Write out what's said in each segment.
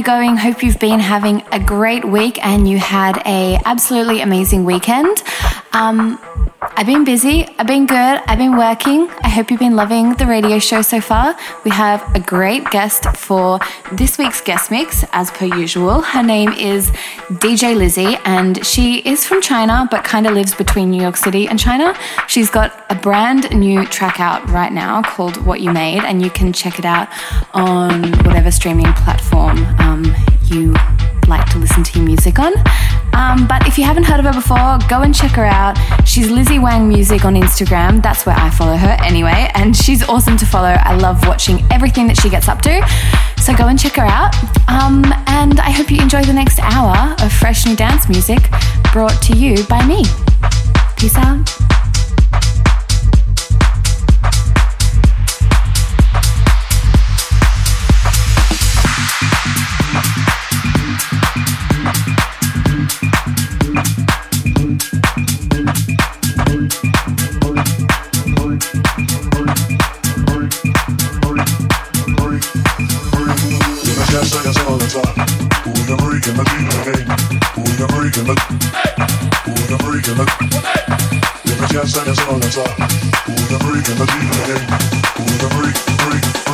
You going? Hope you've been having a great week and you had a absolutely amazing weekend. Um, I've been busy, I've been good, I've been working. I hope you've been loving the radio show so far. We have a great guest for this week's guest mix, as per usual. Her name is DJ Lizzie, and she is from China but kind of lives between New York City and China. She's got a brand new track out right now called What You Made, and you can check it out on whatever streaming platform um, you like to listen to your music on. Um, but if you haven't heard of her before, go and check her out. She's Lizzie Wang Music on Instagram. That's where I follow her anyway. And she's awesome to follow. I love watching everything that she gets up to. So go and check her out. Um, and I hope you enjoy the next hour of fresh new dance music brought to you by me. Peace out. the break in the beat, With the break in the, with the break in the, with the jazz and the song and song. With the break in the beat, With the break, break.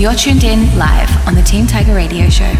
You're tuned in live on the Team Tiger Radio Show.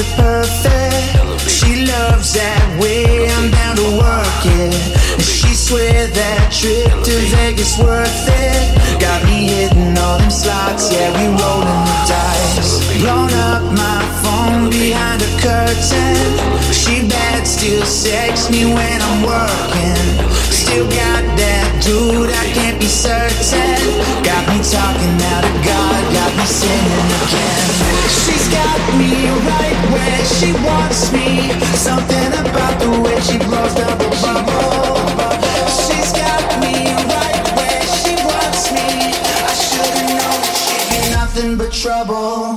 it perfect. She loves that way. I'm down to work it swear that trip to Vegas worth it. Got me hitting all them slots, yeah, we rolling the dice. Blown up my phone behind a curtain. She bad, still sex me when I'm working. Still got that dude, I can't be certain. Got me talking out of God, got me sinning again. She's got me right where she wants me. Something about the way she blows up bubble bubble. trouble.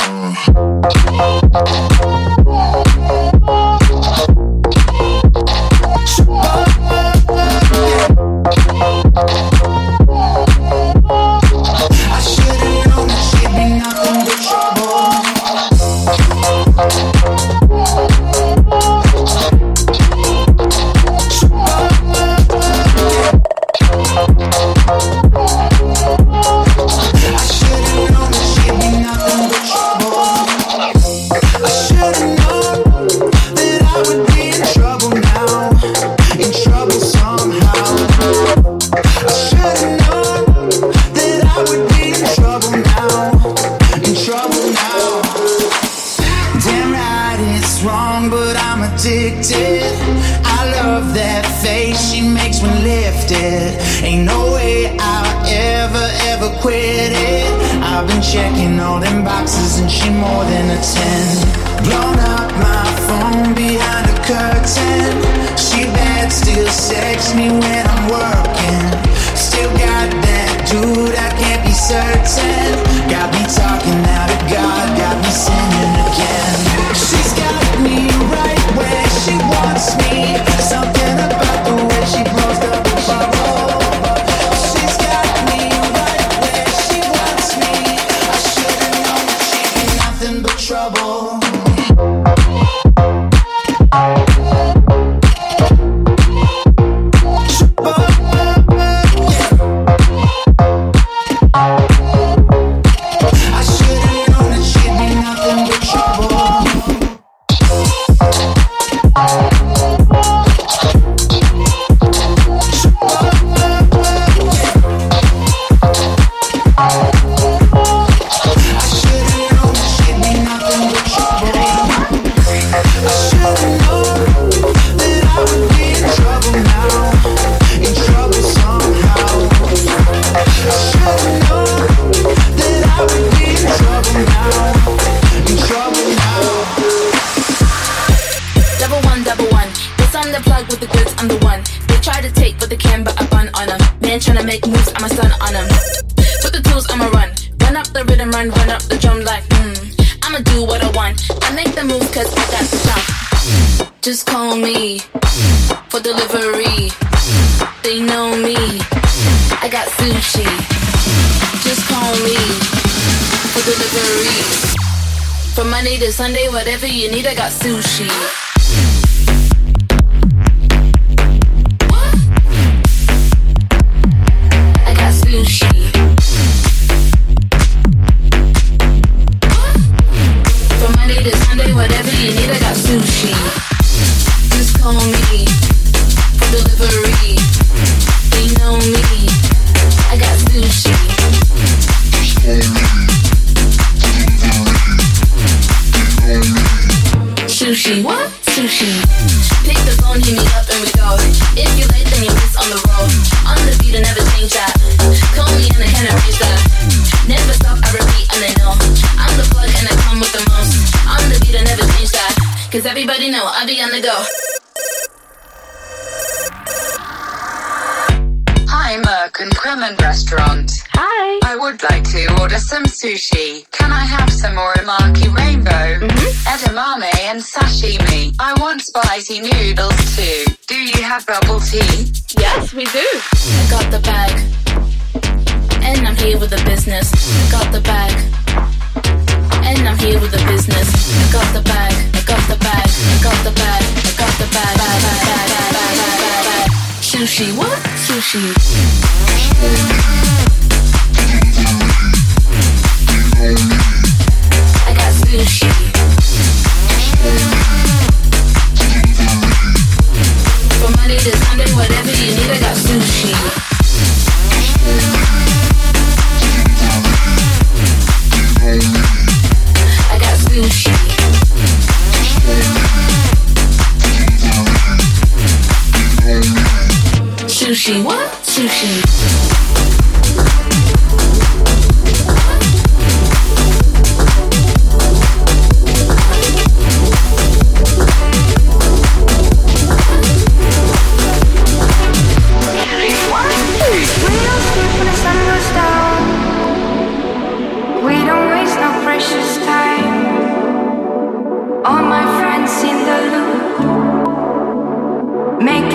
I got sushi. Sushi. Can I have some uramaki rainbow? Mm-hmm. Edamame and sashimi. I want spicy noodles too. Do you have bubble tea? Yes, we do. I got the bag. And I'm here with the business. I got the bag. And I'm here with the business. I got the bag. I got the bag. I got the bag. I got the bag. bag, bag, bag, bag, bag, bag, bag. Sushi. What? Sushi. I got skillship For money to whatever you need I got sushi. From Monday making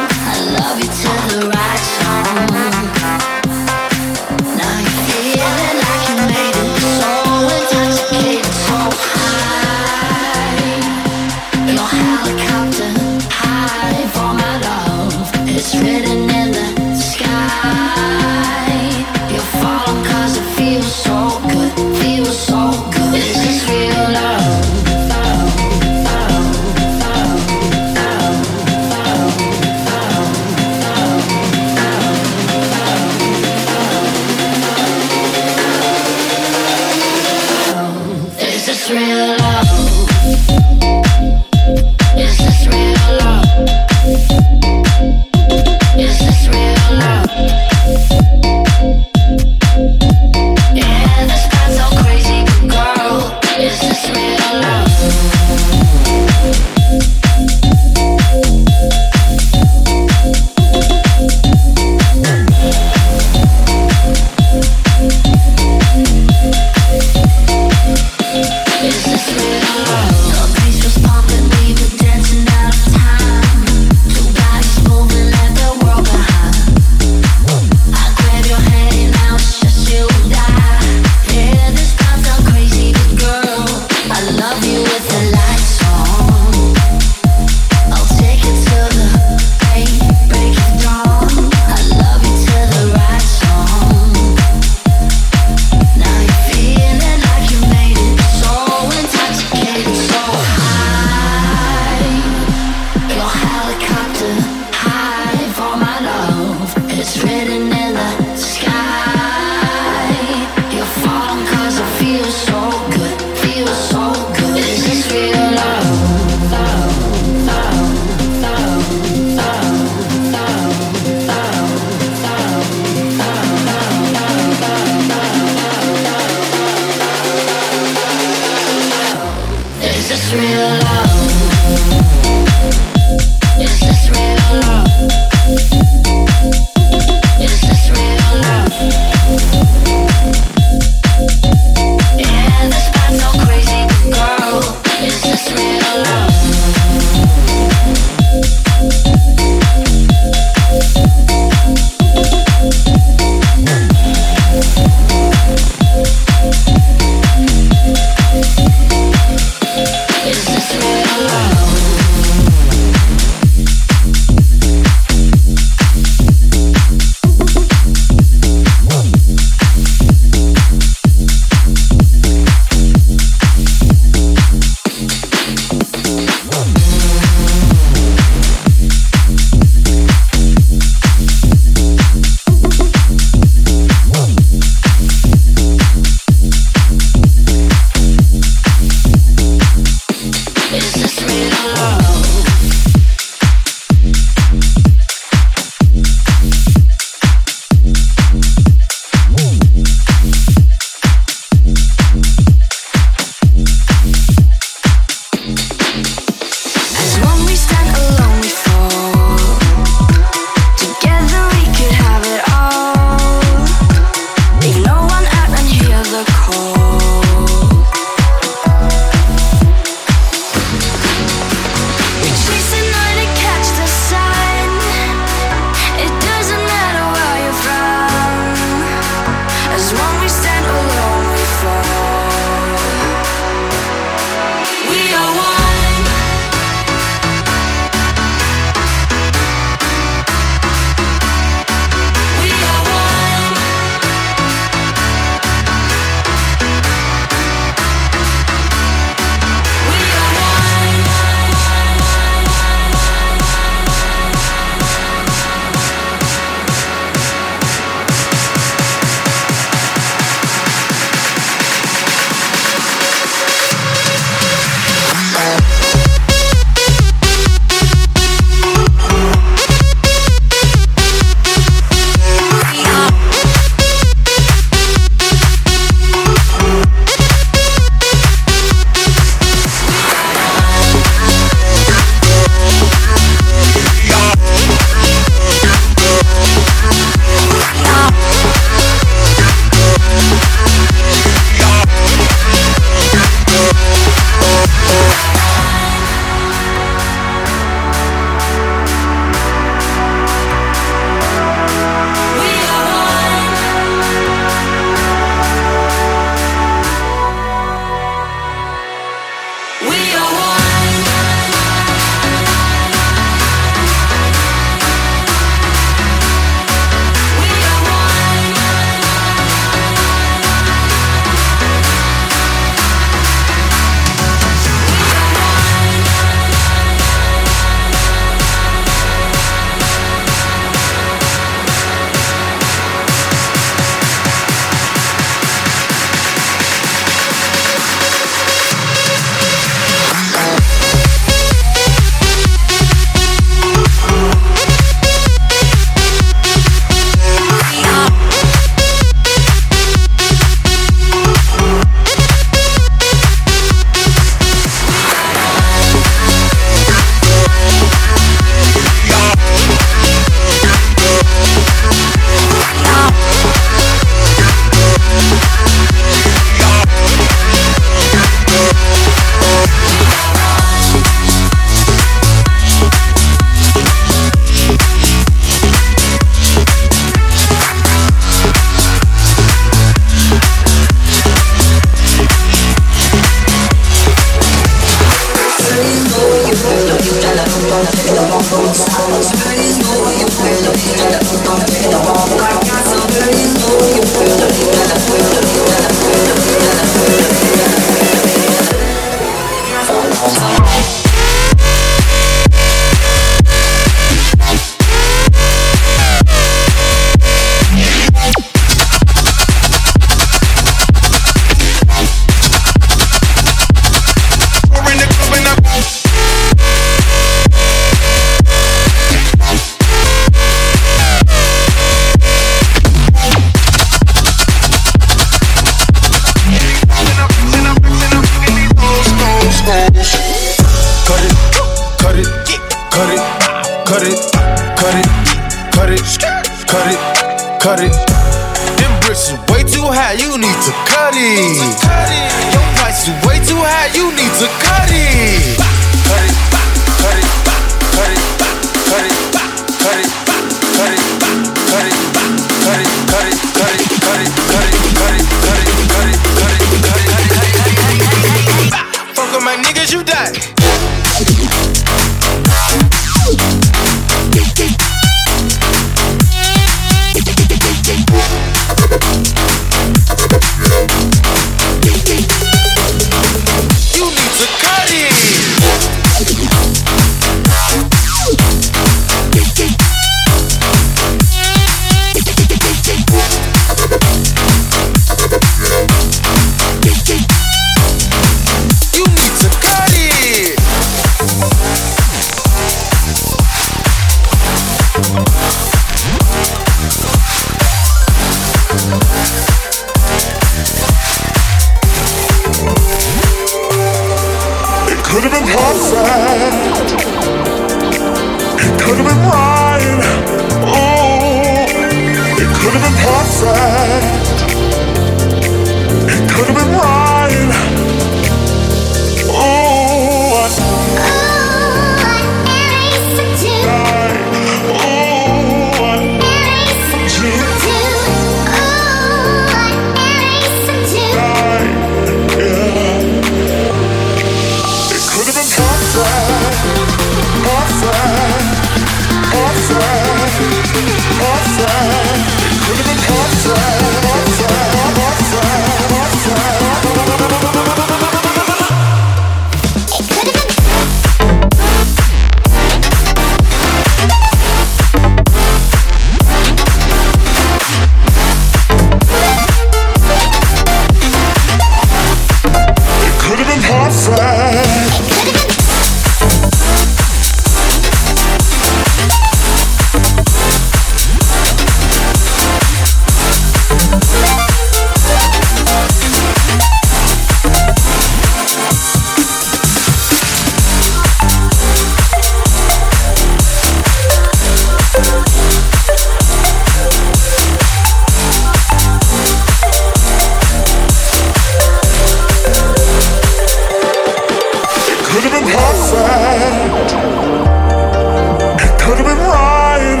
It could have been right.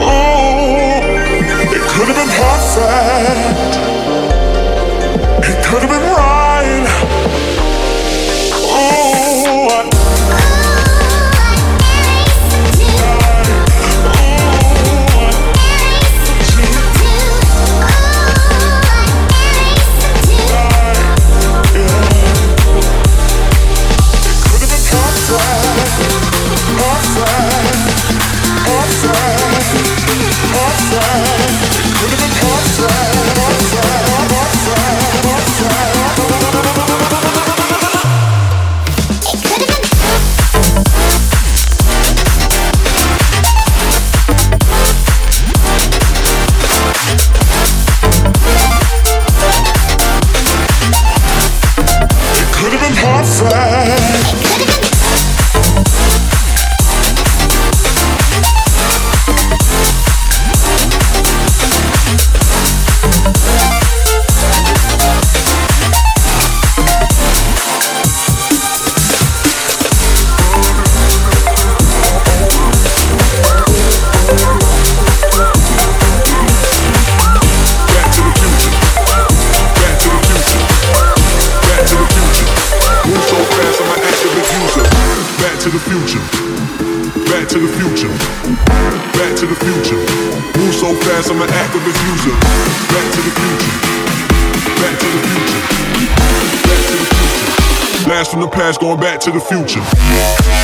Oh, it could have been perfect. back to the future.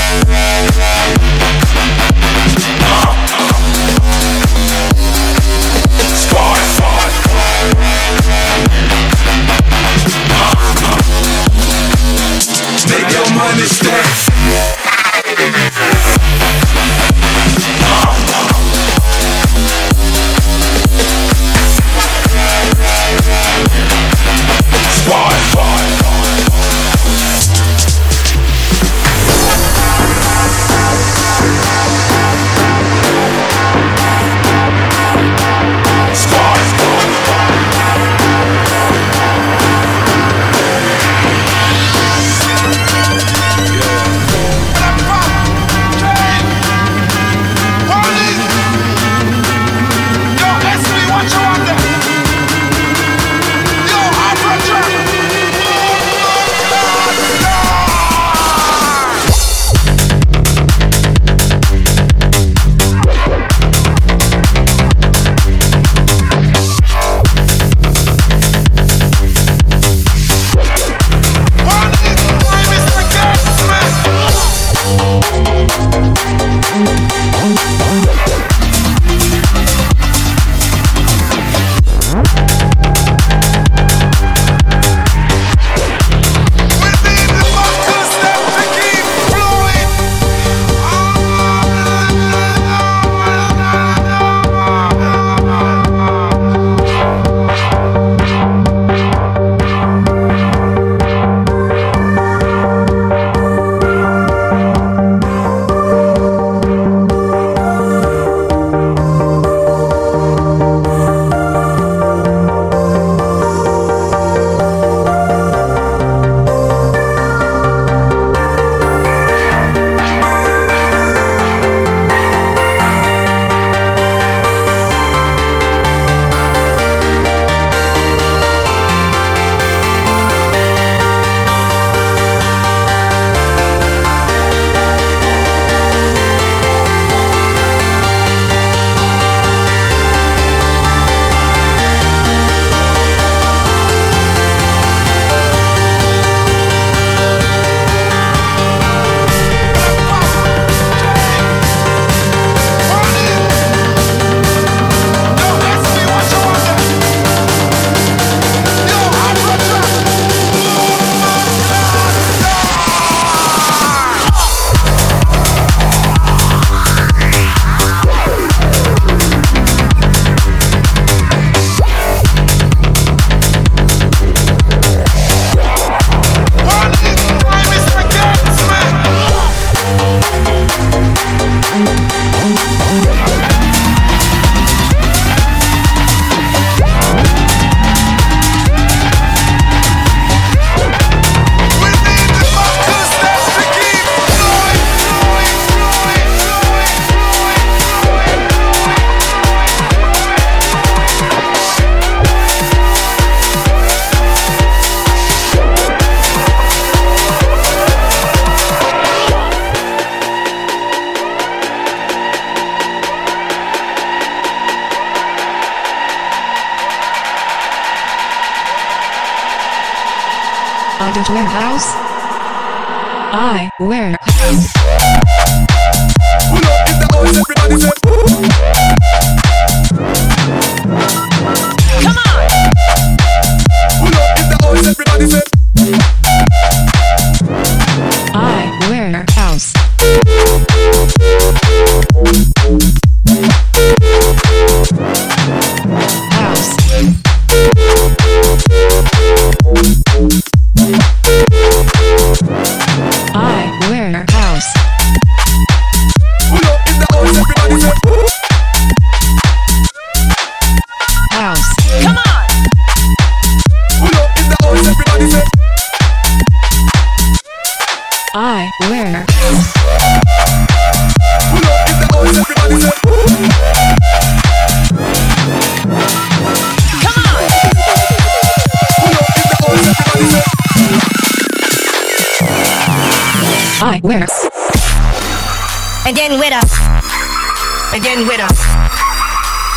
Begin with us.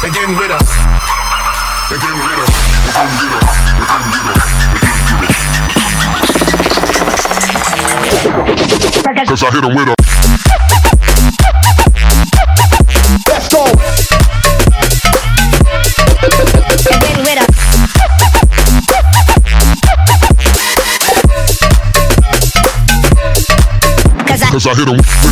Begin with us. Begin with us. Begin with us. Cause I hit him with a Let's go. Cause I, Cause I hit him.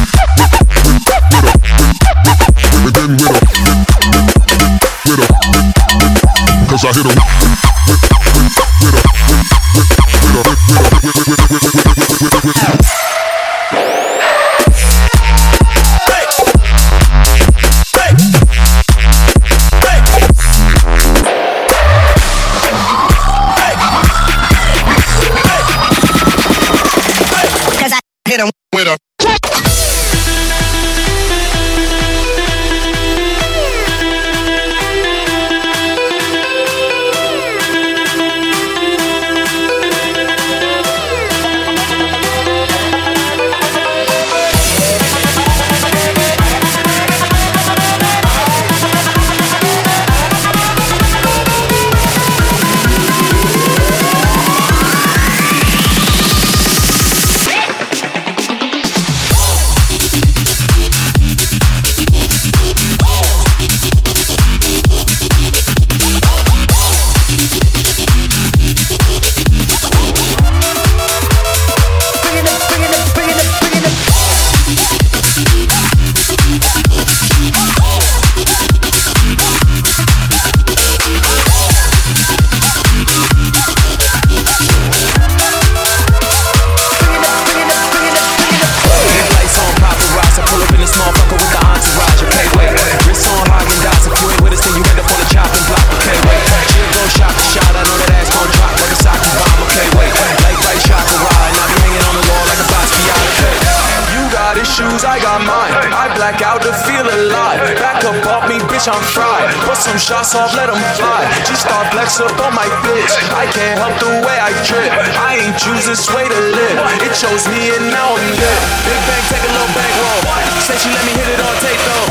off, let them fly. G-Star flex up on my bitch. I can't help the way I trip. I ain't choose this way to live. It chose me and now I'm lit. Big bang, take a little bank roll. Say she let me hit it on tape though.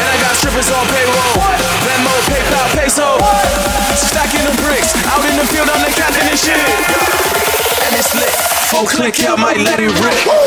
And I got strippers on payroll. Venmo, PayPal, peso. Stacking the bricks. Out in the field, I'm the captain and shit. And it's lit. Full click, y'all might let it rip.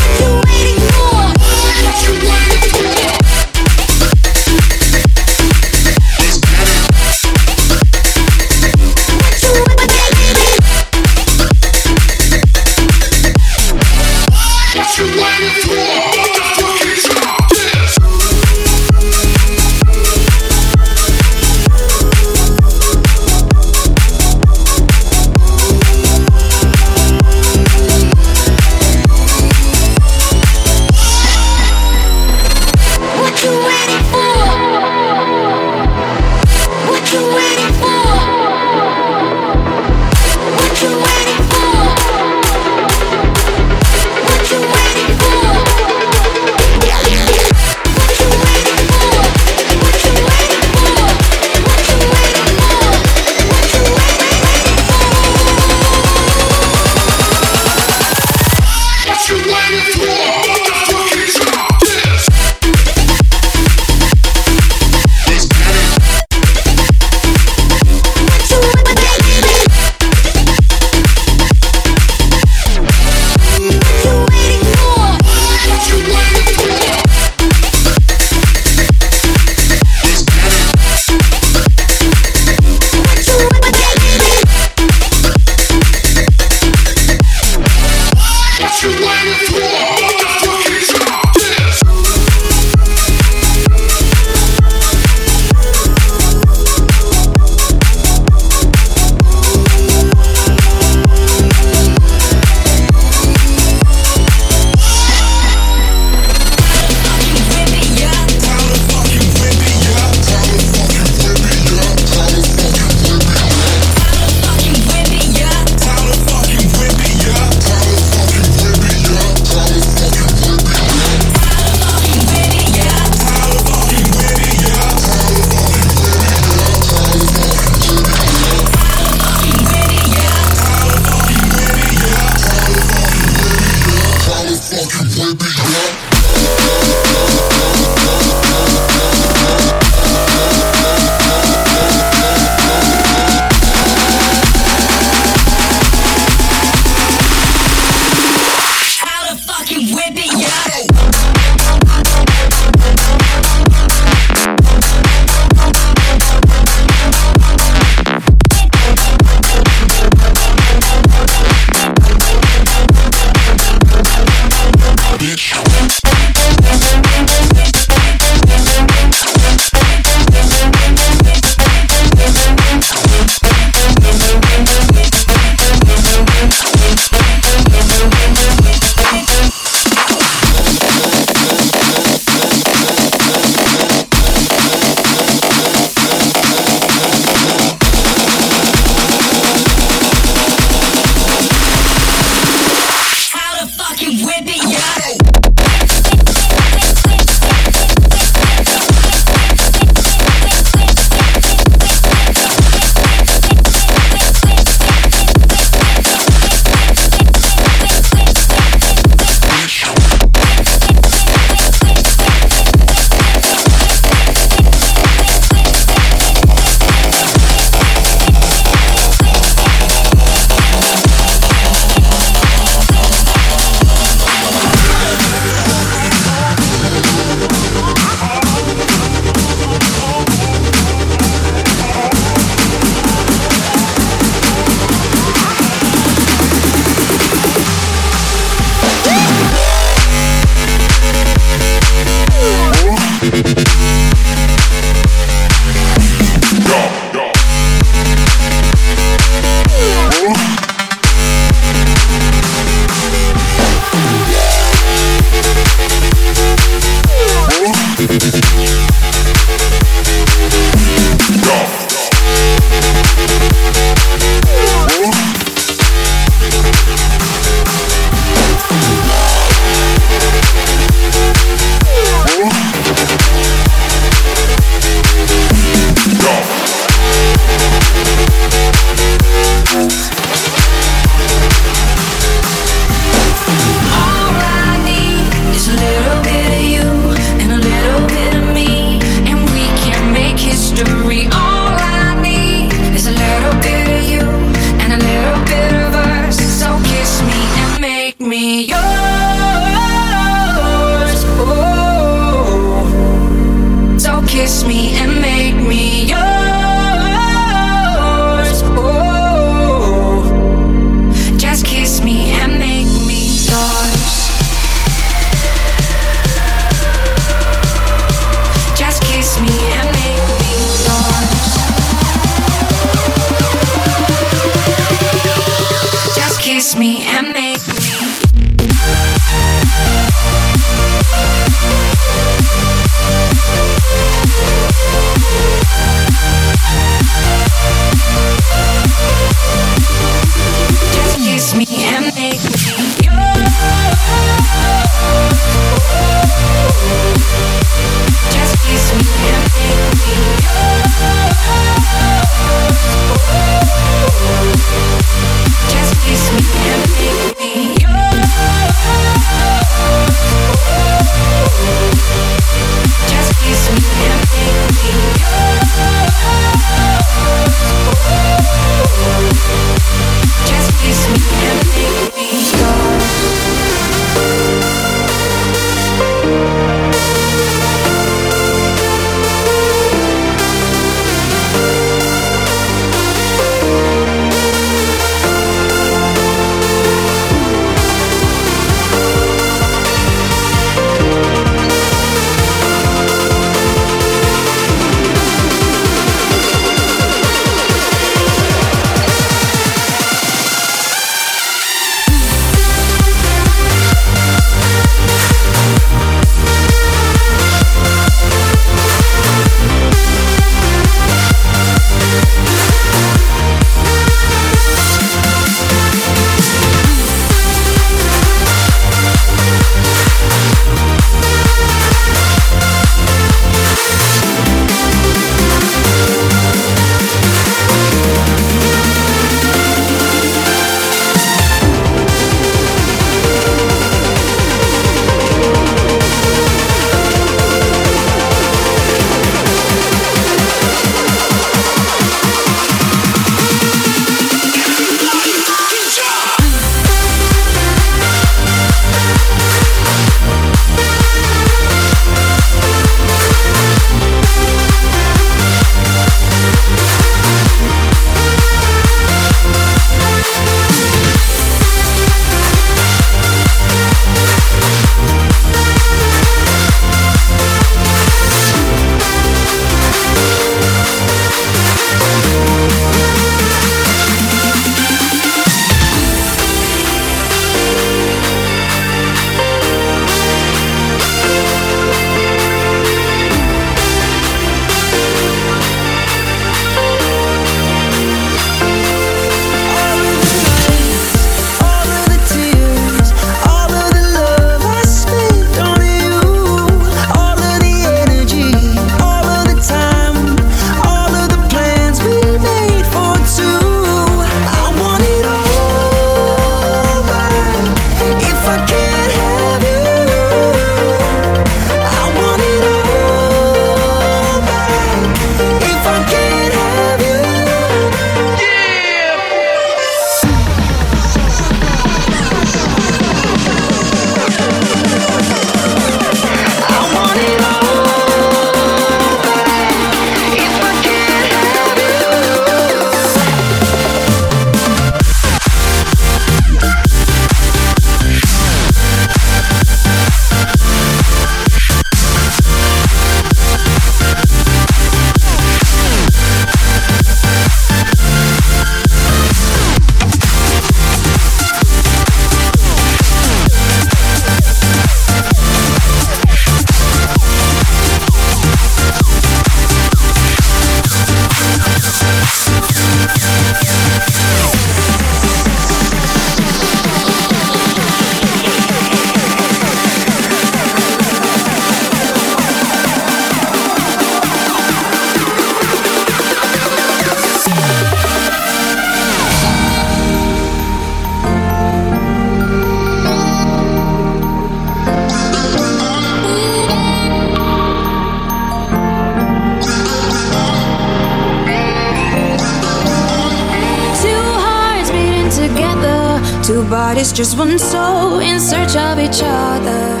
Just one soul in search of each other.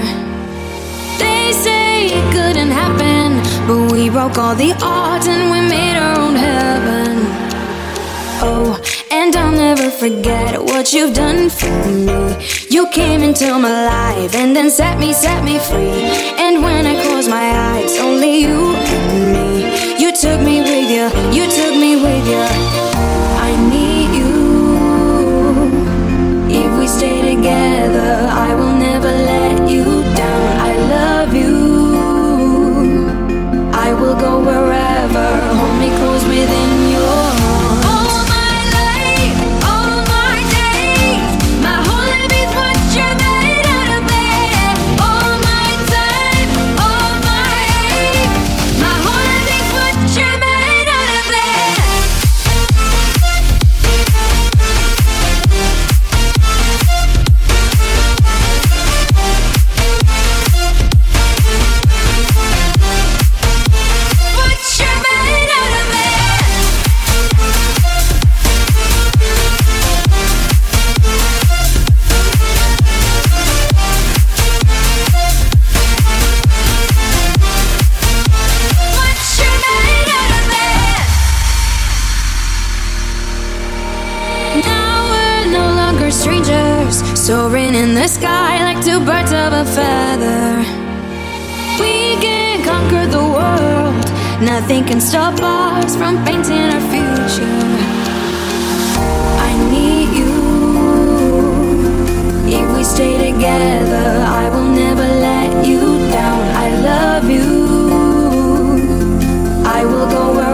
They say it couldn't happen, but we broke all the odds and we made our own heaven. Oh, and I'll never forget what you've done for me. You came into my life and then set me, set me free. And when I close my eyes, only you and me. You took me go wherever. Hold me close within sky like two birds of a feather. We can conquer the world. Nothing can stop us from painting our future. I need you. If we stay together, I will never let you down. I love you. I will go where.